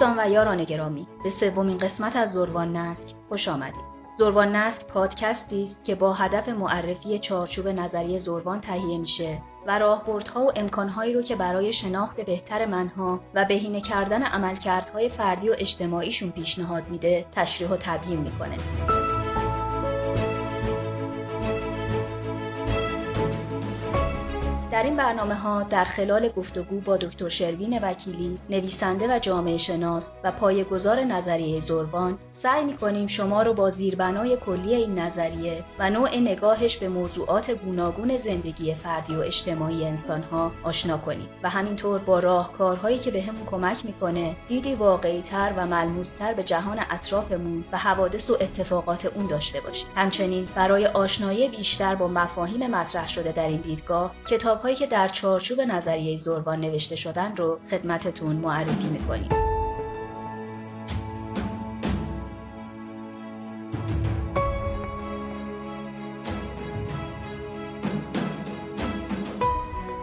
دوستان و یاران گرامی به سومین قسمت از زروان نسک خوش آمدید. زروان نسک پادکستی است که با هدف معرفی چارچوب نظریه زروان تهیه میشه و راهبردها و امکانهایی رو که برای شناخت بهتر منها و بهینه کردن عملکردهای فردی و اجتماعیشون پیشنهاد میده تشریح و تبیین می‌کنه. در این برنامه ها در خلال گفتگو با دکتر شروین وکیلی نویسنده و جامعه شناس و پایه‌گذار نظریه زروان سعی می کنیم شما رو با زیربنای کلی این نظریه و نوع نگاهش به موضوعات گوناگون زندگی فردی و اجتماعی انسانها آشنا کنیم. و همینطور با راهکارهایی که به کمک می‌کنه دیدی واقعیتر و ملموستر به جهان اطرافمون و حوادث و اتفاقات اون داشته باشیم. همچنین برای آشنایی بیشتر با مفاهیم مطرح شده در این دیدگاه کتاب هایی که در چارچوب نظریه زربان نوشته شدن رو خدمتتون معرفی می‌کنیم.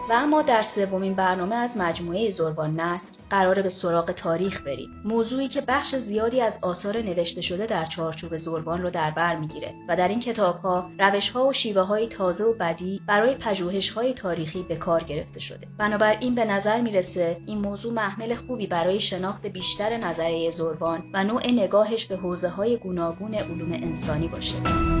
و اما در سومین برنامه از مجموعه زربان نسک قرار به سراغ تاریخ بریم. موضوعی که بخش زیادی از آثار نوشته شده در چارچوب زربان رو در بر می‌گیره و در این کتاب ها روش ها و شیوه های تازه و بدی برای پژوهش های تاریخی به کار گرفته شده. بنابراین به نظر می‌رسه این موضوع محمل خوبی برای شناخت بیشتر نظریه زربان و نوع نگاهش به حوزه های گوناگون علوم انسانی باشه.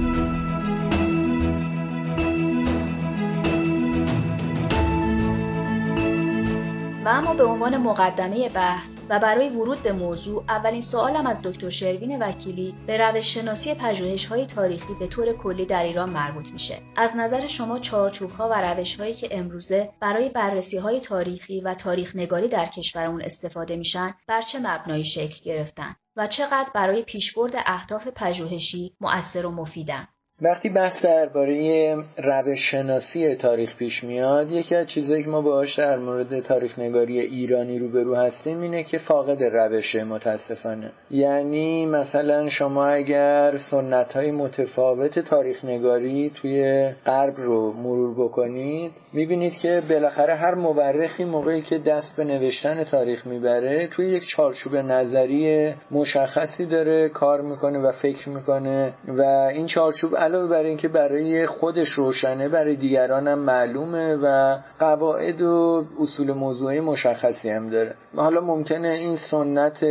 اما به عنوان مقدمه بحث و برای ورود به موضوع اولین سوالم از دکتر شروین وکیلی به روش شناسی پژوهش های تاریخی به طور کلی در ایران مربوط میشه. از نظر شما چارچوب ها و روش هایی که امروزه برای بررسی های تاریخی و تاریخ نگاری در کشورمون استفاده میشن بر چه مبنایی شکل گرفتن؟ و چقدر برای پیشبرد اهداف پژوهشی مؤثر و مفیدن؟ وقتی بحث درباره روش شناسی تاریخ پیش میاد یکی از چیزایی که ما باهاش در مورد تاریخ نگاری ایرانی روبرو هستیم اینه که فاقد روشه متاسفانه. یعنی مثلا شما اگر سنت های متفاوت تاریخ نگاری توی غرب رو مرور بکنید می‌بینید که بالاخره هر مورخی موقعی که دست به نوشتن تاریخ می‌بره توی یک چارچوب نظری مشخصی داره کار می‌کنه و فکر می‌کنه و این چارچوب علاوه بر اینکه برای خودش روشنه برای دیگران هم معلومه و قواعد و اصول موضوعی مشخصی هم داره. حالا ممکنه این سنت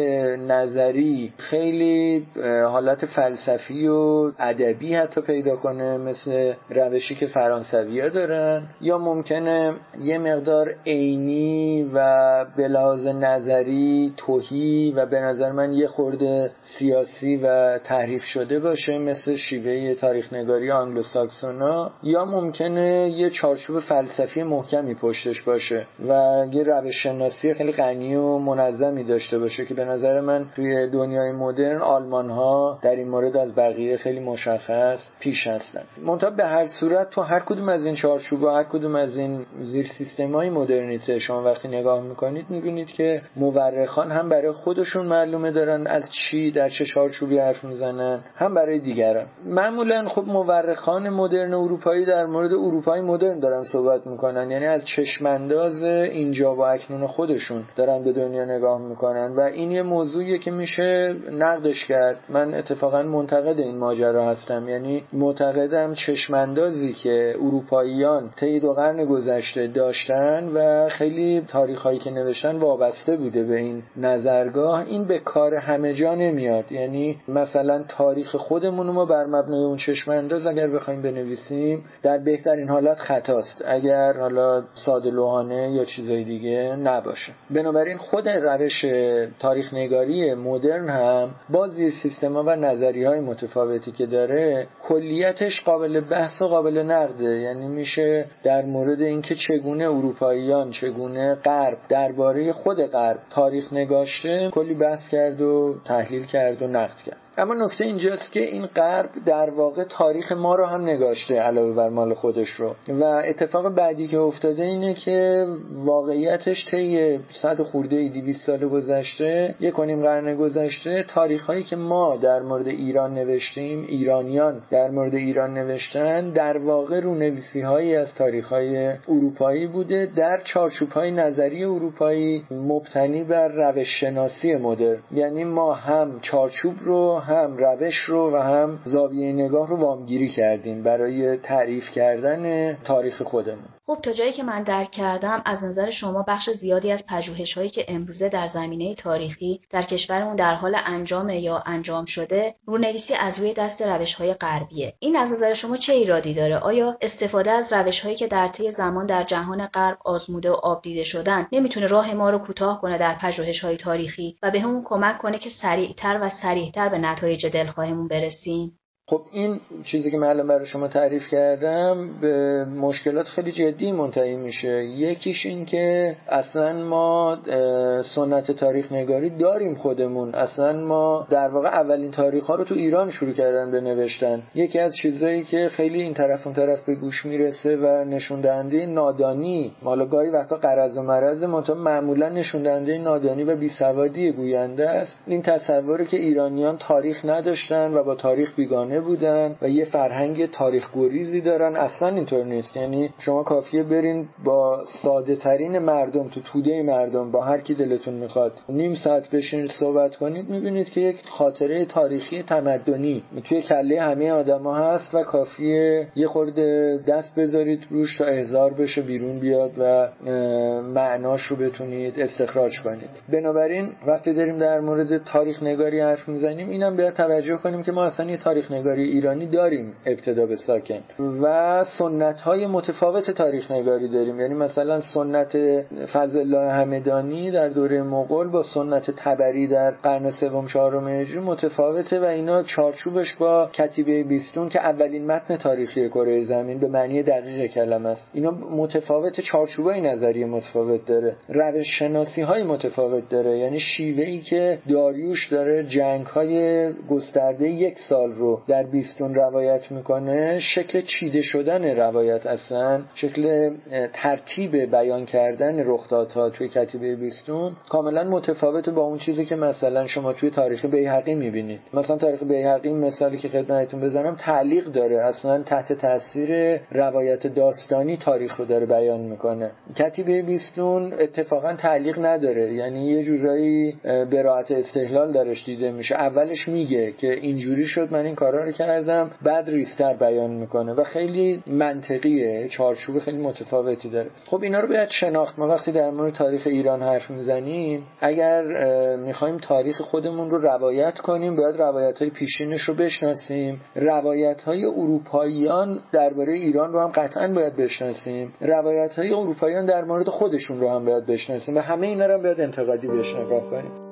نظری خیلی حالت فلسفی و ادبی حتی پیدا کنه مثل روشی که فرانسوی ها دارن. یا ممکنه یه مقدار عینی و به لحاظ نظری توهی و به نظر من یه خورده سیاسی و تحریف شده باشه مثل شیوه تاریخ نگاری آنگلو یا ممکنه یه چارچوب فلسفی محکمی پشتش باشه و یه روش شناسی خیلی غنی و منظمی داشته باشه که به نظر من توی دنیای مدرن آلمان ها در این مورد از بقیه خیلی مشخص پیش هستن. منتها به هر صورت تو هر کدوم از این چارچوب و هر کدوم از این زیر سیستم های مدرنیته شما وقتی نگاه می‌کنید می‌بینید که مورخان هم برای خودشون معلومه دارن از چی در چه چارچوبی حرف می‌زنن هم برای دیگران. معمولا خب مورخان مدرن اروپایی در مورد اروپای مدرن دارن صحبت می‌کنن. یعنی از چشمانداز اینجا و اکنون خودشون دارن به دنیا نگاه می‌کنن و این یه موضوعیه که میشه نقدش کرد. من اتفاقا منتقد این ماجرا هستم. یعنی معتقدم چشماندازی که اروپاییان طی دو قرن گذشته داشتن و خیلی تاریخهایی که نوشتن وابسته بوده به این نظرگاه. این به کار همه جا نمیاد. یعنی مثلا تاریخ خودمون ما بر مبنای اون چشم چشمانداز اگر بخوایم بنویسیم در بهترین حالت خطاست. اگر حالا ساده لوحانه یا چیزای دیگه نباشه. بنابراین خود روش تاریخ نگاری مدرن هم با زیر سیستما و نظری های متفاوتی که داره کلیتش قابل بحث و قابل نقده. یعنی میشه در مورد اینکه چگونه اروپاییان چگونه غرب درباره خود غرب تاریخ نگاشته کلی بحث کرد و تحلیل کرد و نقد کرد. اما نکته اینجاست که این غرب در واقع تاریخ ما رو هم نگاشته علاوه بر مال خودش رو. و اتفاق بعدی که افتاده اینه که واقعیتش طی صد خورده 200 سال گذشته یک کنیم قرن گذشته تاریخ هایی که ما در مورد ایران نوشتیم ایرانیان در مورد ایران نوشتن در واقع رونویسی هایی از تاریخ های اروپایی بوده در چارچوب های نظری اروپایی مبتنی بر روش شناسی مدر یعنی ما هم چارچوب رو هم روش رو و هم زاویه نگاه رو وامگیری کردیم برای تعریف کردن تاریخ خودمون. خب تا جایی که من درک کردم از نظر شما بخش زیادی از پژوهش هایی که امروزه در زمینه تاریخی در کشورمون در حال انجام یا انجام شده رونویسی از روی دست روش های غربیه. این از نظر شما چه ایرادی داره؟ آیا استفاده از روش هایی که در طی زمان در جهان غرب آزموده و آبدیده شدن نمی‌تونه راه ما رو کوتاه کنه در پژوهش های تاریخی و به همون کمک کنه که سریعتر و سریعتر به نتایج دلخواهمون برسیم؟ خب این چیزی که الان برای شما تعریف کردم به مشکلات خیلی جدی منتهی میشه. یکیش این که اصلا ما سنت تاریخ نگاری داریم خودمون. اصلا ما در واقع اولین تاریخ ها رو تو ایران شروع کردن به نوشتن. یکی از چیزهایی که خیلی این طرف اون طرف به گوش می‌رسه و نشون دهنده نادانی مالا گاهی وقتا قرض و مرض منتها معمولا نشون دهنده نادانی و بیسوادی گوینده است. این تصوری که ایرانیان تاریخ نداشتن و با تاریخ بیگانه بودن و یه فرهنگ تاریخ گریزی دارن. اصلا اینطور نیست. یعنی شما کافیه برین با ساده ترین مردم تو توده مردم با هر کی دلتون می‌خواد. نیم ساعت بشینید صحبت کنید می‌بینید که یک خاطره تاریخی تمدنی. توی کله همه آدما هست و کافیه یه خورده دست بذارید روش تا احضار بشه بیرون بیاد و معناش رو بتونید استخراج کنید. بنابراین وقتی داریم در مورد تاریخ نگاری حرف می‌زنیم اینم باید توجه کنیم که ما اصلا یه تاریخ نگاری ایرانی داریم ابتدا به ساکن. و سنت های متفاوت تاریخ نگاری داریم. یعنی مثلا سنت فضل الله همدانی در دوره مغول با سنت تبری در قرن سوم چهارم هجری متفاوته و اینا چارچوبش با کتیبه بیستون که اولین متن تاریخی کره زمین به معنی دقیق کلمه است. اینا متفاوت چارچوبای نظری متفاوت داره. روش شناسی های متفاوت داره. یعنی شیوه ای که داریوش داره جنگ های گسترده یک سال رو در بیستون روایت می‌کنه شکل چیده شدن روایت اصلا شکل ترتیب بیان کردن رخدادها توی کتیبه بیستون کاملا متفاوت با اون چیزی که مثلا شما توی تاریخ بیهقی می‌بینید. مثلا تاریخ بیهقی مثالی که خدمتتون بزنم تعلیق داره اصلا تحت تاثیر روایت داستانی تاریخ رو داره بیان می‌کنه. کتیبه بیستون اتفاقا تعلیق نداره یعنی یه جورایی براعت استحلال درش دیده میشه. اولش میگه که اینجوری شد من این کارا رو کردم. بعد ریستر بیان می‌کنه و خیلی منطقیه. چارچوب خیلی متفاوتی داره. خب اینا رو باید شناخت. ما وقتی در مورد تاریخ ایران حرف می‌زنیم اگر می‌خوایم تاریخ خودمون رو روایت کنیم باید روایت های پیشینش رو بشناسیم. روایت های اروپاییان درباره ایران رو هم قطعا باید بشناسیم. روایت های اروپاییان در مورد خودشون رو هم باید بشناسیم و همه اینا رو باید انتقادی بهش نگاه کنیم.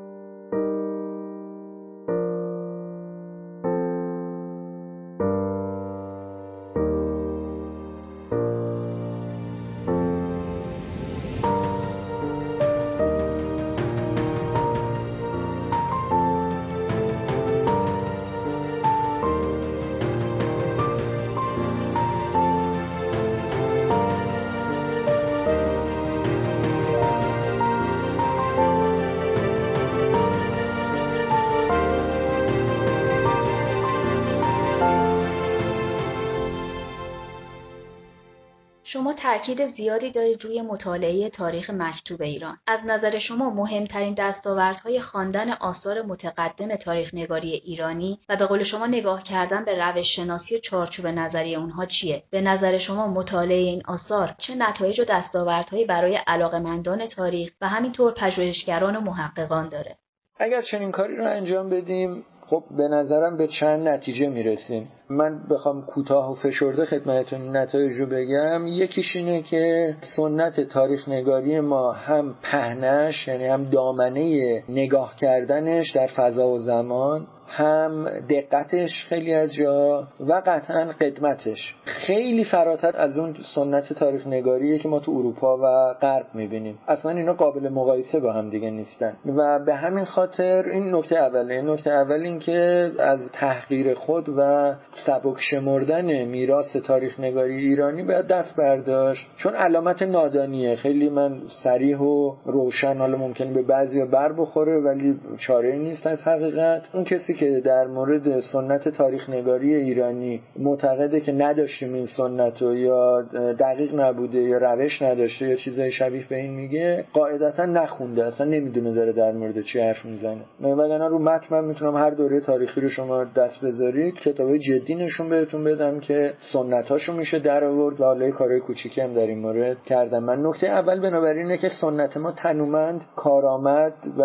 تاکید زیادی دارید روی مطالعه تاریخ مکتوب ایران. از نظر شما مهمترین دستاوردهای خواندن آثار متقدم تاریخ نگاری ایرانی و به قول شما نگاه کردن به روش شناسی و چارچوب نظری اونها چیه؟ به نظر شما مطالعه این آثار چه نتایج و دستاوردهایی برای علاقمندان تاریخ و همینطور پژوهشگران و محققان داره؟ اگر چنین کاری رو انجام بدیم خب به نظرم به چند نتیجه می‌رسیم. من بخوام کوتاه و فشرده خدمتتون نتایج رو بگم. یکیش اینه که سنت تاریخ نگاری ما هم پهنش یعنی هم دامنه نگاه کردنش در فضا و زمان هم دقتش خیلی از جا و قطعا قدمتش. خیلی فراتر از اون سنت تاریخ نگاریه که ما تو اروپا و غرب می‌بینیم. اصلا اینا قابل مقایسه با هم دیگه نیستن. و به همین خاطر این نکته اوله. نکته اول این که از تحقیر خود و سبک شمردن میراث تاریخ نگاری ایرانی باید دست برداشت. چون علامت نادانیه. خیلی من سریح و روشن حالا ممکنه به بعضی بر بخوره ولی چاره نیست از حقیقت. اون کسی که در مورد سنت تاریخ نگاری ایرانی معتقده که نداشتیم این سنت رو یا دقیق نبوده یا روش نداشته یا چیزای شبیه به این میگه قاعدتا نخونده اصلا نمی‌دونه داره در مورد چی حرف می‌زنه. وگرنه رو متن من می‌تونم هر دوره تاریخی رو شما دست بذارید کتابای جدی نشون بهتون بدم که سنتاشو میشه در آورد و حالا کارهای کوچیکی هم در این مورد کردم. من نکته اول بنابراینه که سنت ما تنومند کارآمد و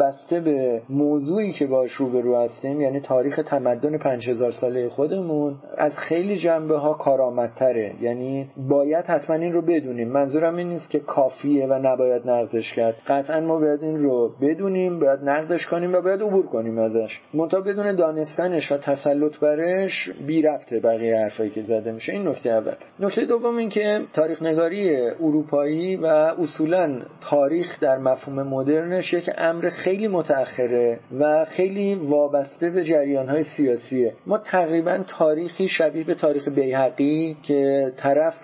بسته به موضوعی که باش روبرو هستیم یعنی تاریخ تمدن 5000 ساله خودمون از خیلی جنبه ها کارآمدتره. یعنی باید حتما این رو بدونیم. منظورم این نیست که کافیه و نباید نقدش کرد. قطعا ما باید این رو بدونیم باید نقدش کنیم و باید عبور کنیم ازش. منتها بدون دانستنش و تسلط برش بی رفته بقیه حرفایی که زده میشه. این نکته اول. نکته دوم این که تاریخ نگاری اروپایی و اصولا تاریخ در مفهوم مدرنش یک امر خیلی متأخره و خیلی وابسته به جریان های سیاسیه. ما تقریبا تاریخی شبیه به تاریخ بیهقی که طرف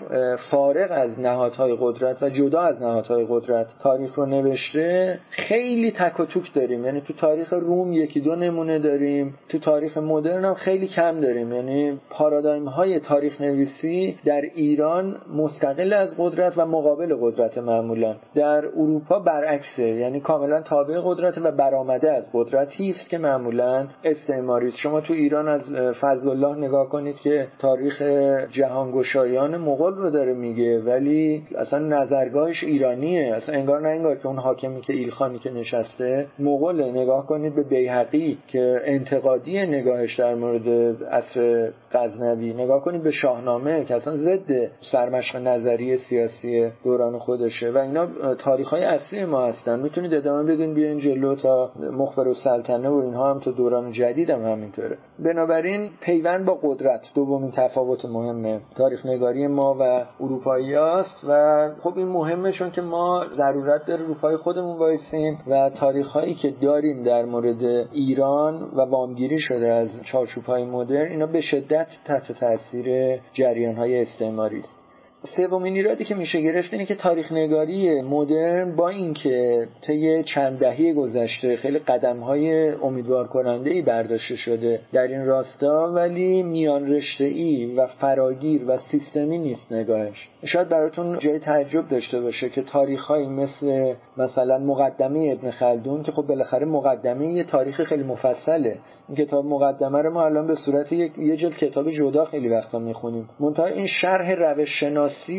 فارغ از نهادهای قدرت و جدا از نهادهای قدرت تاریخ رو نوشته خیلی تک و توک داریم. یعنی تو تاریخ روم یکی دو نمونه داریم تو تاریخ مدرن هم خیلی کم داریم. یعنی پارادایم های تاریخ نویسی در ایران مستقل از قدرت و مقابل قدرت معمولا. در اروپا برعکسه. یعنی کاملا تابع قدرت و برآمده از قدرتی است که معمولا استعماری است شما تو ایران از فضل الله نگاه کنید که تاریخ جهانگشایان مغول رو داره میگه ولی اصلا نظرگاهش ایرانیه. اصلا انگار نه انگار که اون حاکمی که ایلخانی که نشسته مغول نگاه کنید به بیهقی که انتقادی نگاهش در مورد عصر غزنوی. نگاه کنید به شاهنامه که اصلا ضد سرمشق نظری سیاسی دوران خودشه. و اینا تاریخ های اصلی ما هستن. می‌تونید ادامه بدین. بیاین جلو تا مخبر و سلطنه و اینها هم دوران جدید هم همینطوره. بنابراین پیوند با قدرت دومین تفاوت مهمه تاریخ نگاری ما و اروپایی است و خب این مهمه چون که ما ضرورت داره روپای خودمون وایسیم و تاریخ هایی که داریم در مورد ایران و وامگیری شده از چارچوب های مدرن اینا به شدت تحت تاثیر جریان های استعماری است. سومین ایرادی که میشه گرفت اینه که تاریخ نگاری مدرن با اینکه طی چند دهه گذشته خیلی قدم های امیدوار ای برداشته شده در این راستا ولی میان رشته ای و فراگیر و سیستمی نیست نگاهش. شاید براتون جای تعجب داشته باشه که تاریخ هایی مثل مثلا مقدمه ابن خلدون که خب بالاخره مقدمه یه تاریخ خیلی مفصله. این کتاب مقدمه رو ما الان به صورت یک یه جلد کتاب جدا خیلی وقتا می‌خونیم. منتها این شرح روش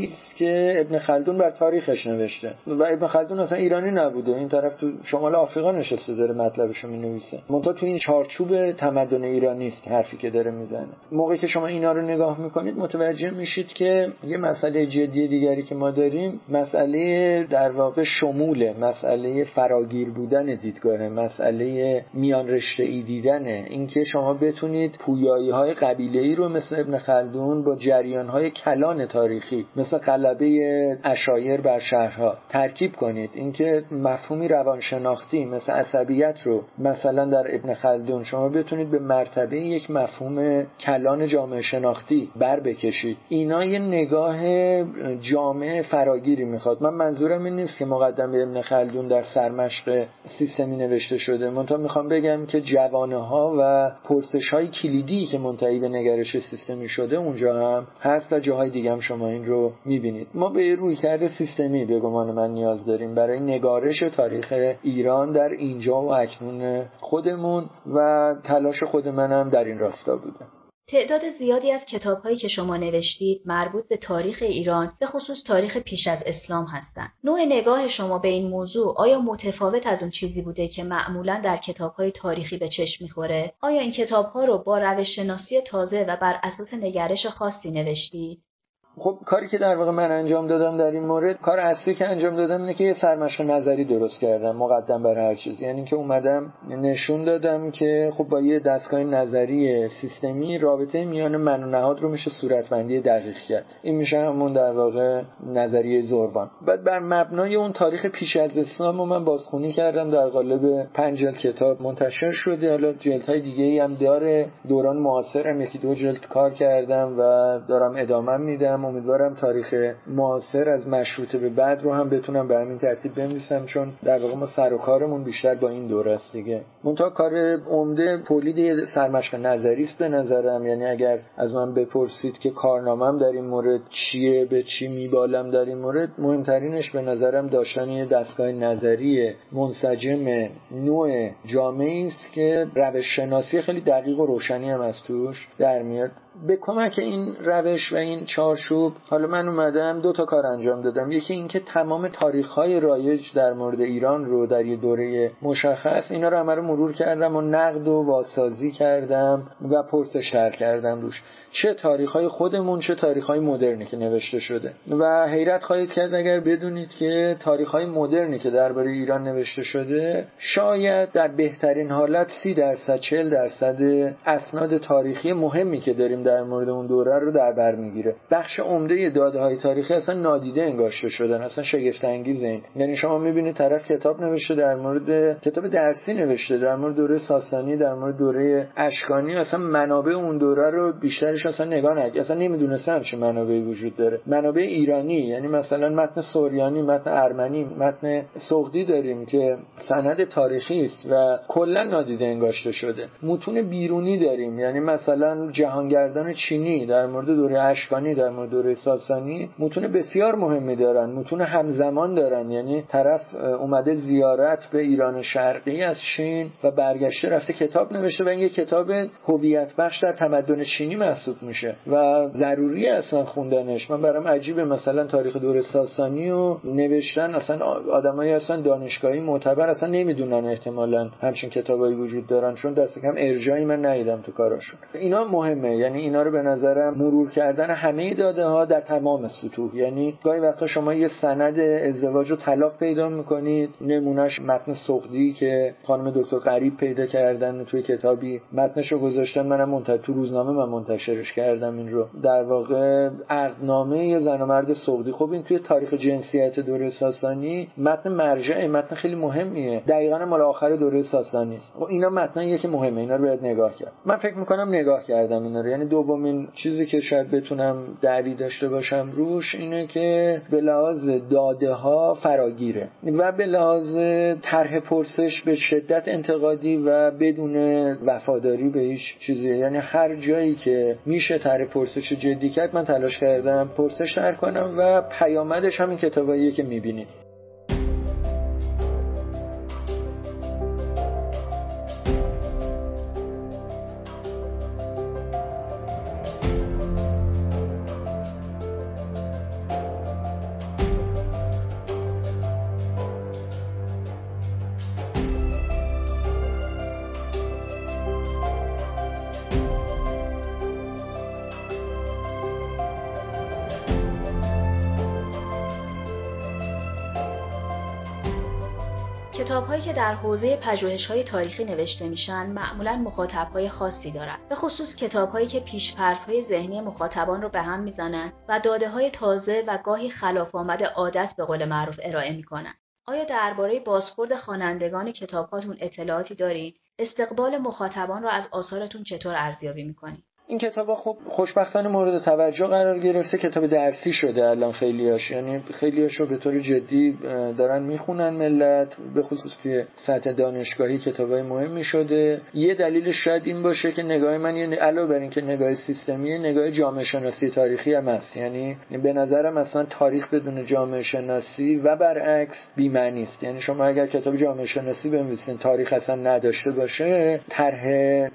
است که ابن خلدون بر تاریخش نوشته. و ابن خلدون اصلا ایرانی نبوده. این طرف تو شمال آفریقا نشسته داره مطلبش رو می‌نویسه. منتها تو این چارچوب تمدن ایرانی است حرفی که داره می‌زنه. موقعی که شما اینا رو نگاه می‌کنید متوجه میشید که یه مسئله جدی دیگری که ما داریم مسئله در واقع شموله. مسئله فراگیر بودن دیدگاه مسئله میان رشته ای دیدنه اینکه شما بتونید پویایی های قبیله ای رو مثل ابن خلدون با جریان های کلان تاریخی مثل قلبه اشایر بر شهرها. ترکیب کنید اینکه مفهومی روانشناختی مثل عصبیت رو مثلا در ابن خلدون شما بتونید به مرتبه یک مفهوم کلان جامعه شناختی بر بکشید. اینا یه نگاه جامعه فراگیری می‌خواد. من منظورم این نیست که مقدمه ابن خلدون در سرمشق سیستمی نوشته شده. منتها می‌خوام بگم که جوانه ها و پرسش های کلیدی که منتهی به نگرش سیستمی شده اونجا هم هست و جاهای دیگه هم شما این رو می‌بینید ما به روی کرده سیستمی به گمان من نیاز داریم برای نگارش تاریخ ایران در اینجا و اکنون خودمون و تلاش خود منم در این راستا بوده تعداد زیادی از کتابهایی که شما نوشتید مربوط به تاریخ ایران به خصوص تاریخ پیش از اسلام هستند. نوع نگاه شما به این موضوع آیا متفاوت از اون چیزی بوده که معمولا در کتابهای تاریخی به چشم می‌خوره؟ آیا این کتابها رو با روش شناسی تازه و بر اساس نگرش خاصی نوشتید؟ خب کاری که در واقع من انجام دادم در این مورد کار اصلی که انجام دادم اینه که یه سرمشق نظری درست کردم مقدم بر هر چیز یعنی که اومدم نشون دادم که خب با یه دستگاه نظری سیستمی رابطه میان من و نهاد رو میشه صورتبندی دقیق کرد. این میشه همون در واقع نظریه زوروان. بعد بر مبنای اون تاریخ پیش از اسلام رو من بازخونی کردم در قالب جلد کتاب. منتشر شده. حالا جلد های دیگه هم داره. دوران معاصرم. یکی دو جلد کار کردم و دارم ادامه میدم. امیدوارم تاریخ معاصر از مشروطه به بعد رو هم بتونم به همین ترتیب بنویسم چون در واقع ما سر و کارمون بیشتر با این دوره است دیگه. منتها کار عمده تولید سرمشق نظری است به نظرم. یعنی اگر از من بپرسید که کارنامم در این مورد چیه به چی میبالم در این مورد مهمترینش به نظرم داشتن یه دستگاه نظری منسجم نوع جامعه است که روش شناسی خیلی دقیق و روشنی هم از توش در میاد. به کمک این روش و این چارچوب حالا من اومدم دو تا کار انجام دادم. یکی اینکه تمام تاریخ های رایج در مورد ایران رو در یه دوره مشخص اینا رو همه رو مرور کردم و نقد و واسازی کردم و پرسش کردم روش. چه تاریخ های خودمون چه تاریخ های مدرنی که نوشته شده. و حیرت خواهید کرد اگر بدونید که تاریخ های مدرنی که درباره ایران نوشته شده شاید در بهترین حالت سی درصد چل درصد اسناد تاریخی مهمی که داریم در مورد اون دوره رو در بر می‌گیره. بخش عمده داده های تاریخی اصلا نادیده انگاشته شدن اصلا شگفت انگیز این. یعنی شما می‌بینید طرف کتاب نوشته در مورد کتاب درسی نوشته در مورد دوره ساسانی در مورد دوره اشکانی. اصلا منابع اون دوره رو بیشترش اصلا نگاه نکرد. اصلا نمی‌دونسته همچین منابعی وجود داره. منابع ایرانی یعنی مثلا متن سوریانی متن ارمنی متن سغدی داریم که سند تاریخی است و کلا نادیده انگاشته شده. متون بیرونی داریم. یعنی مثلا جهانگردان چینی در مورد دوره اشکانی در مورد دوره ساسانی متون بسیار مهمی دارن متون همزمان دارن. یعنی طرف اومده زیارت به ایران شرقی از چین و برگشته رفته کتاب نوشته و این کتاب هویت بخش در تمدن چینی محسوب میشه و ضروری اصلا خوندنش. من برام عجیبه مثلا تاریخ دوره ساسانی و نوشتن اصلا آدمایی اصلا دانشگاهی معتبر اصلا نمی‌دونن احتمالا همچین کتابایی وجود دارن چون دست کم ارجایی من ندیدم تو کاراشون. اینا مهمه. یعنی اینا رو به نظرم مرور کردن همه داده ها در تمام سطوح. یعنی گاهی وقتا شما یه سند ازدواج و طلاق پیدا می‌کنید نمونهش متن سخدی که خانم دکتر غریب پیدا کردن توی کتابی متنش رو گذاشتن. منم منتظر تو روزنامه من منتشرش کردم این رو. در واقع عقدنامه زن و مرد سخدی خب این توی تاریخ جنسیت دوره ساسانی متن مرجع متن خیلی مهمیه. دقیقا مال آخر دوره ساسانی است. و خب اینا متنیه که مهمه. اینا رو باید نگاه کرد. من فکر می‌کنم نگاه کردم اینا رو. یعنی دومین چیزی که شاید بتونم دعوی داشته باشم روش اینه که به لحاظ داده ها فراگیره و به لحاظ طرح پرسش به شدت انتقادی و بدون وفاداری به هیچ چیزی. یعنی هر جایی که میشه طرح پرسش جدی کرد من تلاش کردم پرسش تر کنم و پیامدش همین کتاباییه که می‌بینید در حوزه پژوهش های تاریخی نوشته میشن معمولا مخاطب های خاصی دارند به خصوص کتاب هایی که پیشپرس های ذهنی مخاطبان رو به هم می‌زنند و داده های تازه و گاهی خلاف آمد عادت به قول معروف ارائه می‌کنن. آیا درباره بازخورد خوانندگان کتابهاتون اطلاعاتی دارید استقبال مخاطبان را از آثارتون چطور ارزیابی می‌کنید این کتاب خب خوشبختانه مورد توجه قرار گرفته کتاب درسی شده الان خیلیاش. یعنی خیلیاش رو به طور جدی دارن می‌خونن ملت به خصوص توی سطح دانشگاهی کتابای مهمی شده. یه دلیل شاید این باشه که نگاه من یه علاوه بر اینکه نگاه سیستمی نگاه جامعه شناسی تاریخی هم هست. یعنی به نظرم اصلا تاریخ بدون جامعه شناسی و برعکس بی‌معنی است. یعنی شما اگر کتاب جامعه شناسی بنویسین تاریخ اصلا نداشته باشه طرح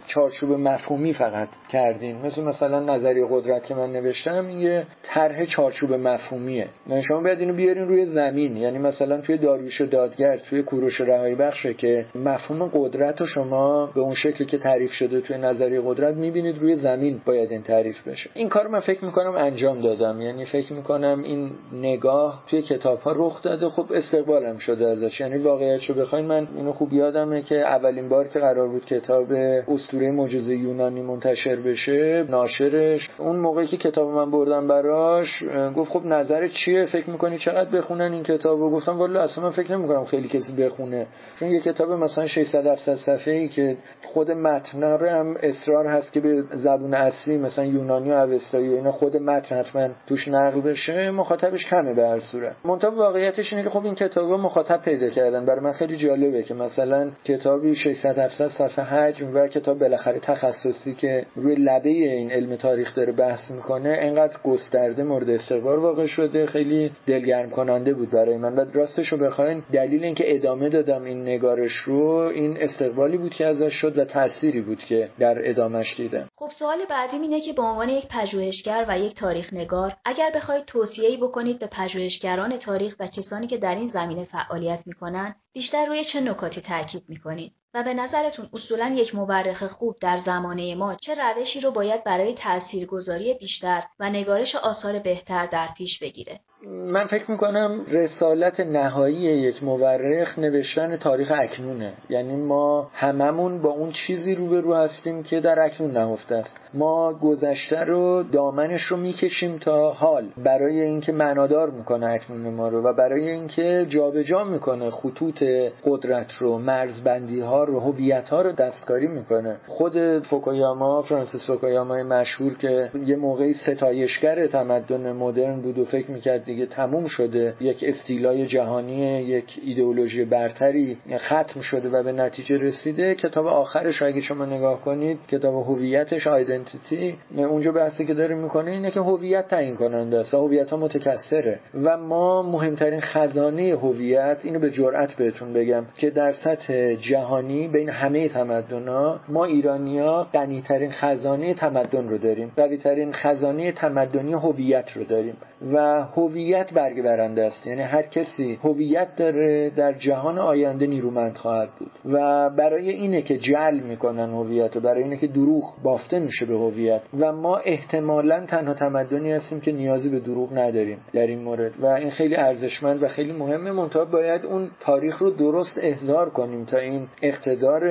چارچوب مفهومی فقط کردین بدین مثل مثلا نظریه قدرت که من نوشتم یه طرح چارچوب مفهومیه. شما باید اینو بیارین روی زمین. یعنی مثلا توی داریوش دادگر توی کوروش رهایی بخشه که مفهوم قدرت رو شما به اون شکلی که تعریف شده توی نظریه قدرت می‌بینید روی زمین باید این تعریف بشه. این کار من فکر می‌کنم انجام دادم. یعنی فکر می‌کنم این نگاه توی کتاب ها رخ داده. خب استقبالم شده ازش. یعنی واقعیت رو بخواین من اینو خوب یادمه که اولین بار که قرار بود کتاب اسطوره معجزه یونانی منتشر بشه ناشرش. اون موقعی که کتاب من بردم براش گفت خب نظر چیه؟ فکر می‌کنی چقدر بخونن این کتاب رو؟ گفتم والا اصلا من فکر نمی‌کنم خیلی کسی بخونه. چون یه کتاب مثلا 600 700 صفحه ای که خود متن هم اصرار هست که به زبون اصلی مثلا یونانی و اوستایی اینا خود متن حتما توش نقل بشه مخاطبش کمه به هر صورت. منتها واقعیتش اینه که خب این کتاب مخاطب پیدا کردن. برای من خیلی جالبه که مثلا کتابی 600 700 صفحه حجم و کتاب بالاخره تخصصی که روی لبه این علم تاریخ داره بحث می‌کنه انقدر گسترده مورد استقبال واقع شده خیلی دلگرم کننده بود برای من. و راستش رو بخواین دلیل اینکه ادامه دادم این نگارش رو این استقبالی بود که ازش شد و تأثیری بود که در ادامش دیدم. خب سوال بعدی اینه که به عنوان یک پژوهشگر و یک تاریخ نگار اگر بخواید توصیه‌ای بکنید به پژوهشگران تاریخ و کسانی که در این زمینه فعالیت می‌کنن بیشتر روی چه نکاتی تاکید می‌کنید؟ و به نظرتون اصولا یک مورخ خوب در زمانه ما چه روشی رو باید برای تاثیرگذاری بیشتر و نگارش آثار بهتر در پیش بگیره؟ من فکر می‌کنم رسالت نهایی یک مورخ نوشتن تاریخ اکنونه. یعنی ما هممون با اون چیزی روبرو هستیم که در اکنون نهفته است. ما گذشته رو دامنش رو می‌کشیم تا حال. برای اینکه معنادار می‌کنه اکنون ما رو و برای اینکه جابجا می‌کنه خطوط قدرت رو مرزبندی ها رو هویت ها رو دستکاری می‌کنه. خود فوکویاما فرانسیس فوکویاما مشهور که یه موقعی ستایشگر تمدن مدرن بود و فکر می‌کرد دیگه تموم شده یک استیلای جهانی یک ایدئولوژی برتری ختم شده و به نتیجه رسیده. کتاب آخرش اگه شما نگاه کنید کتاب هویتش آیدنتیتی اونجا بحثی که داره می‌کنه اینه که هویت تعیین کننده است هویت ها متکثره. و ما مهمترین خزانه هویت اینو به جرئت بهتون بگم که در سطح جهانی بین همه تمدن ما ایرانیا غنیترین خزانه تمدن رو داریم. قویترین خزانه تمدنی هویت رو داریم. و هویت برگ برنده است. یعنی هر کسی هویت داره در جهان آینده نیرومند خواهد بود. و برای اینه که جل می‌کنن هویت و برای اینه که دروغ بافته میشه به هویت. و ما احتمالا تنها تمدنی هستیم که نیازی به دروغ نداریم در این مورد. و این خیلی ارزشمند و خیلی مهمه. منتها باید اون تاریخ رو درست احضار کنیم تا این اقتدار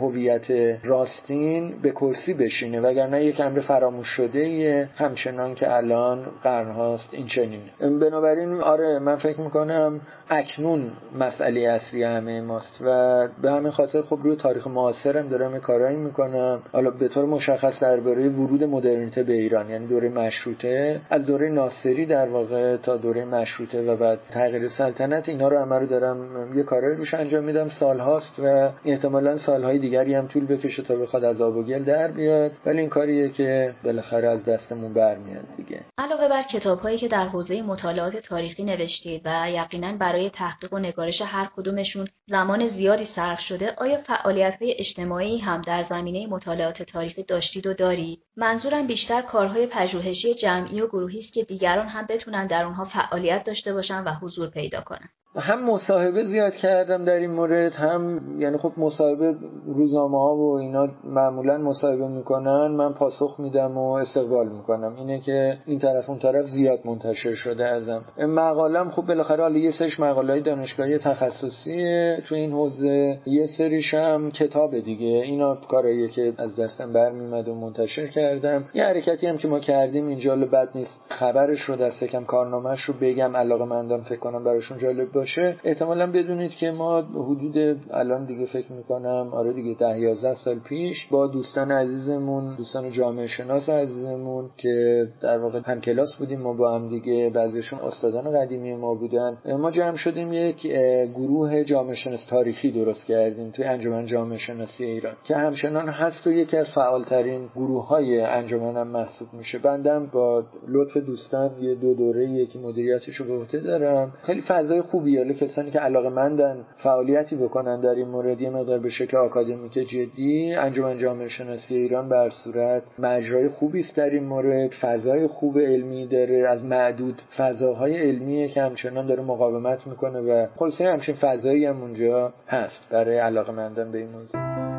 هویت راستین به کرسی بشینه. وگرنه یک امر فراموش شده همچنان که الان قرنهاست این چنینه. بنابراین آره من فکر می‌کنم اکنون مسئله اصلی همه ماست و به همین خاطر خب روی تاریخ معاصرم دارم کارایی می‌کنم. حالا به طور مشخص درباره ورود مدرنیته به ایران یعنی دوره مشروطه. از دوره ناصری در واقع تا دوره مشروطه و بعد تغییر سلطنت اینا رو همه رو دارم یه کارایی روش انجام میدم. سال هاست و احتمالا سالهای دیگری هم طول بکشه تا بخواد از آب و گل در بیاد. ولی این کاریه که بالاخره از دستمون برمیاد دیگه. علاوه بر کتابهایی که در حوزه مطالعات تاریخی نوشتید و یقینا برای تحقیق و نگارش هر کدومشون زمان زیادی صرف شده آیا فعالیت های اجتماعی هم در زمینه مطالعات تاریخی داشتید و دارید؟ منظورم بیشتر کارهای پژوهشی جمعی و گروهی است که دیگران هم بتونن در اونها فعالیت داشته باشن و حضور پیدا کنن. هم مصاحبه زیاد کردم در این مورد هم یعنی خب مصاحبه روزنامه ها و اینا معمولا مصاحبه می‌کنن من پاسخ میدم و استقبال می‌کنم. اینه که این طرف اون طرف زیاد منتشر شده ازم. مقالم خب بالاخره حالا یه سرش مقاله دانشگاهی تخصصیه تو این حوزه یه سریش هم کتاب دیگه. اینا کاراییه که از دستم برمیمد و منتشر کردم. یه حرکتی هم که ما کردیم اینجا بد نیست. خبرش رو دست کم کارنامهش رو بگم علاقه فکر کنم براشون جالب باشه احتمالا بدونید که ما حدود الان دیگه فکر می‌کنم آره دیگه ده 11 سال پیش با دوستان عزیزمون دوستان جامعه شناس عزیزمون که در واقع هم کلاس بودیم ما با هم دیگه بعضیشون استادان قدیمی ما بودن ما جمع شدیم یک گروه جامعه شناس تاریخی درست کردیم توی انجمن جامعه شناسی ایران که همچنان هست و یکی از فعالترین گروه های انجمنم محسوب میشه. بندم با لطف دوستان یه دو دوره یکی مدیریتش رو به عهده دارم. خیلی فضای خوبی یا کسانی که علاقه مندن فعالیتی بکنن در این مورد یه مقدار به شکل آکادمیک جدی انجمن جامعه شناسی ایران بر صورت مجرای خوبی است در این مورد. فضای خوب علمی داره از معدود فضاهای علمیه که همچنان داره مقاومت می‌کنه و خلاصه همچین فضایی هم اونجا هست برای علاقه مندن به این موضوع.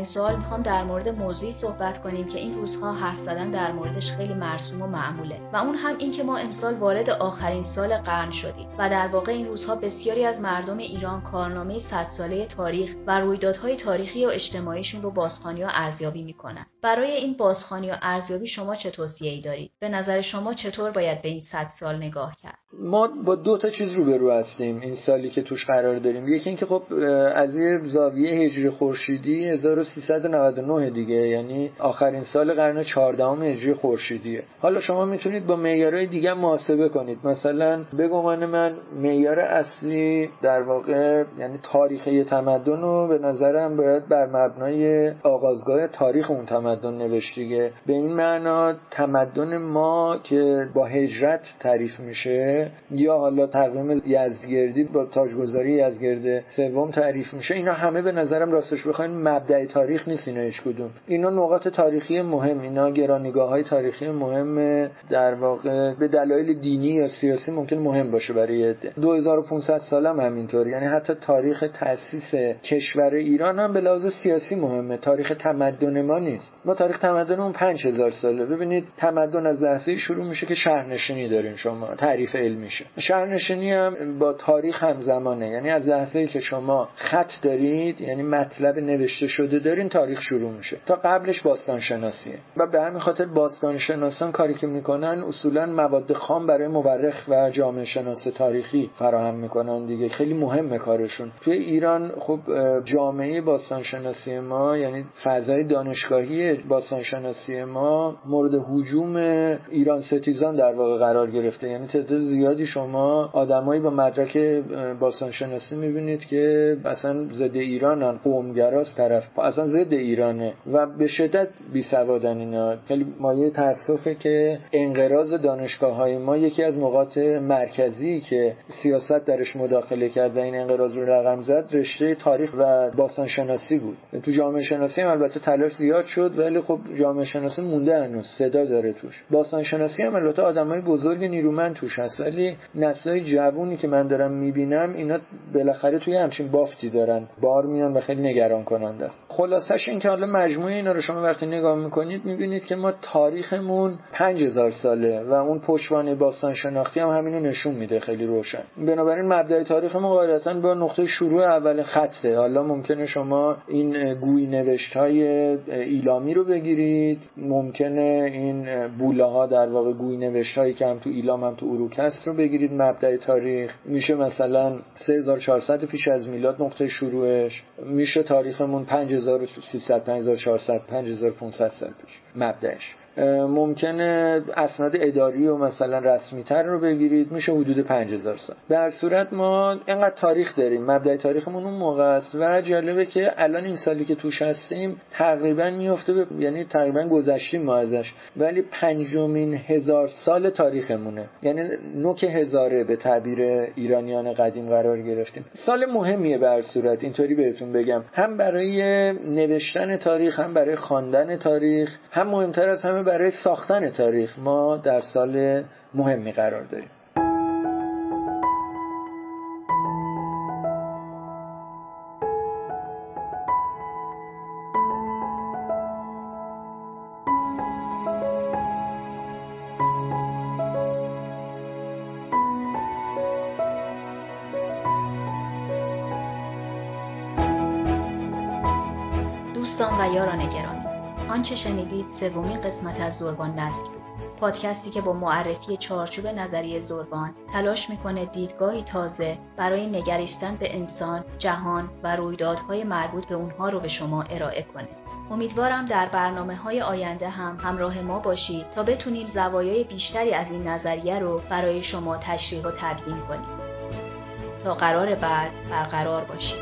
آخرین سوال می‌خوام در مورد موضوعی صحبت کنیم که این روزها حرف زدن در موردش خیلی مرسوم و معموله و اون هم این که ما امسال وارد آخرین سال قرن شدیم و در واقع این روزها بسیاری از مردم ایران کارنامه 100 ساله تاریخ و رویدادهای تاریخی و اجتماعیشون رو بازخوانی و ارزیابی می‌کنن. برای این بازخوانی و ارزیابی شما چه توصیه‌ای دارید؟ به نظر شما چطور باید به این 100 سال نگاه کرد؟ ما با دو تا چیز روبرو هستیم این سالی که توش قرار داریم. یکی اینکه خب از یه زاویه هجری خورشیدی 1399 دیگه. یعنی آخرین سال قرن 14 هجری خورشیدیه. حالا شما می‌تونید با معیارهای دیگه محاسبه کنید. مثلا به گمان من معیار اصلی در واقع یعنی تاریخ تمدن رو به نظرم باید بر مبنای آغازگاه تاریخ اون تمدن نوشت دیگه. به این معنا تمدن ما که با هجرت تعریف میشه یا حالا تقویم یزدگردی با تاجگذاری یزدگرد سوم تعریف میشه اینا همه به نظرم راستش بخواین مبدع تاریخ نیست اینا هیچ کدوم. اینا نقاط تاریخی مهم اینا گرانیگاه های تاریخی مهم در واقع به دلایل دینی یا سیاسی ممکن مهم باشه برای 2500 سال هم همینطور یعنی حتی تاریخ تاسیس کشور ایران هم به لحاظ سیاسی مهمه. تاریخ تمدن ما نیست. ما تاریخ تمدن اون 5000 ساله. ببینید تمدن از لحظه شروع میشه که شهرنشینی دارین شما تعریف علمیشه شهرنشینی هم با تاریخ هم زمانه یعنی از لحظه که شما خط دارید یعنی مطلب نوشته شده دارین تاریخ شروع میشه. تا قبلش باستان شناسیه و به همین خاطر باستان شناسان کاری که می‌کنن اصولا مواد خام برای مورخ و جامعه شناس تاریخی فراهم می‌کنن دیگه. خیلی مهمه کارشون. توی ایران خب جامعه باستان شناسی ما یعنی فضای دانشگاهی باستان شناسی ما مورد حجوم ایران ستیزان در واقع قرار گرفته. یعنی تعداد زیادی شما آدمایی با مدرک باستان شناسی می‌بینید که اصلا ضد ایرانن قومگراست طرف اصلا ضد ایرانه و به شدت بی سوادن اینا. خیلی مایه تاسفه که انقراض دانشگاه های ما یکی از نقاط مرکزی که سیاست درش مداخله کرد و این انقراض رو رقم زد رشته تاریخ و باستان شناسی بود. تو جامعه شناسی هم البته تلاش زیاد شد ولی خب جامعه شناسی مونده هنوز صدا داره توش. باستان شناسی هم البته آدمای بزرگ نیرومند توش هست ولی نسلای جوونی که من دارم می‌بینم اینا بالاخره توی همچین بافتی دارن. بار میان و خیلی نگران کننده است. خلاصش این که حالا مجموعه اینا رو شما وقتی نگاه می‌کنید می‌بینید که ما تاریخمون 5000 ساله و اون پشتوانه باستان شناختی هم همینو نشون میده خیلی روشن. بنابراین مبدأ تاریخ ما قاعدتا با نقطه شروع اول خطه. حالا ممکنه شما این گوی نوشت های ایلامی رو بگیرید. ممکنه این بوله ها در واقع گوی نوشت هایی که هم تو ایلام هم تو اروک هست رو بگیرید مبدأ تاریخ. میشه مثلا 3400 پیش از میلاد نقطه شروعش. میشه تاریخمون 5300 5400 5500 سال پیش. مبدأش. ممکنه اسناد اداری و مثلا رسمی تر رو بگیرید میشه حدود 5000 سال. در صورت ما اینقدر تاریخ داریم مبدأ تاریخمون اون موقع است و جالبه که الان این سالی که توش هستیم تقریبا میفته به... یعنی تقریبا گذشتیم ما ازش ولی پنجمین هزار سال تاریخمونه. یعنی نوک هزاره به تعبیر ایرانیان قدیم قرار گرفتیم. سال مهمیه به صورت اینطوری بهتون بگم. هم برای نوشتن تاریخ هم برای خواندن تاریخ هم مهمتر از همه برای ساختن تاریخ ما در سال مهمی قرار داریم. آنچه شنیدید سومین قسمت از زربان نسل بود پادکستی که با معرفی چارچوب نظریه زربان تلاش می‌کنه دیدگاهی تازه برای نگریستن به انسان، جهان و رویدادهای مربوط به اونها رو به شما ارائه کنه. امیدوارم در برنامه های آینده هم همراه ما باشید تا بتونیم زوایای بیشتری از این نظریه رو برای شما تشریح و تقدیم کنیم. تا قرار بعد برقرار باشید.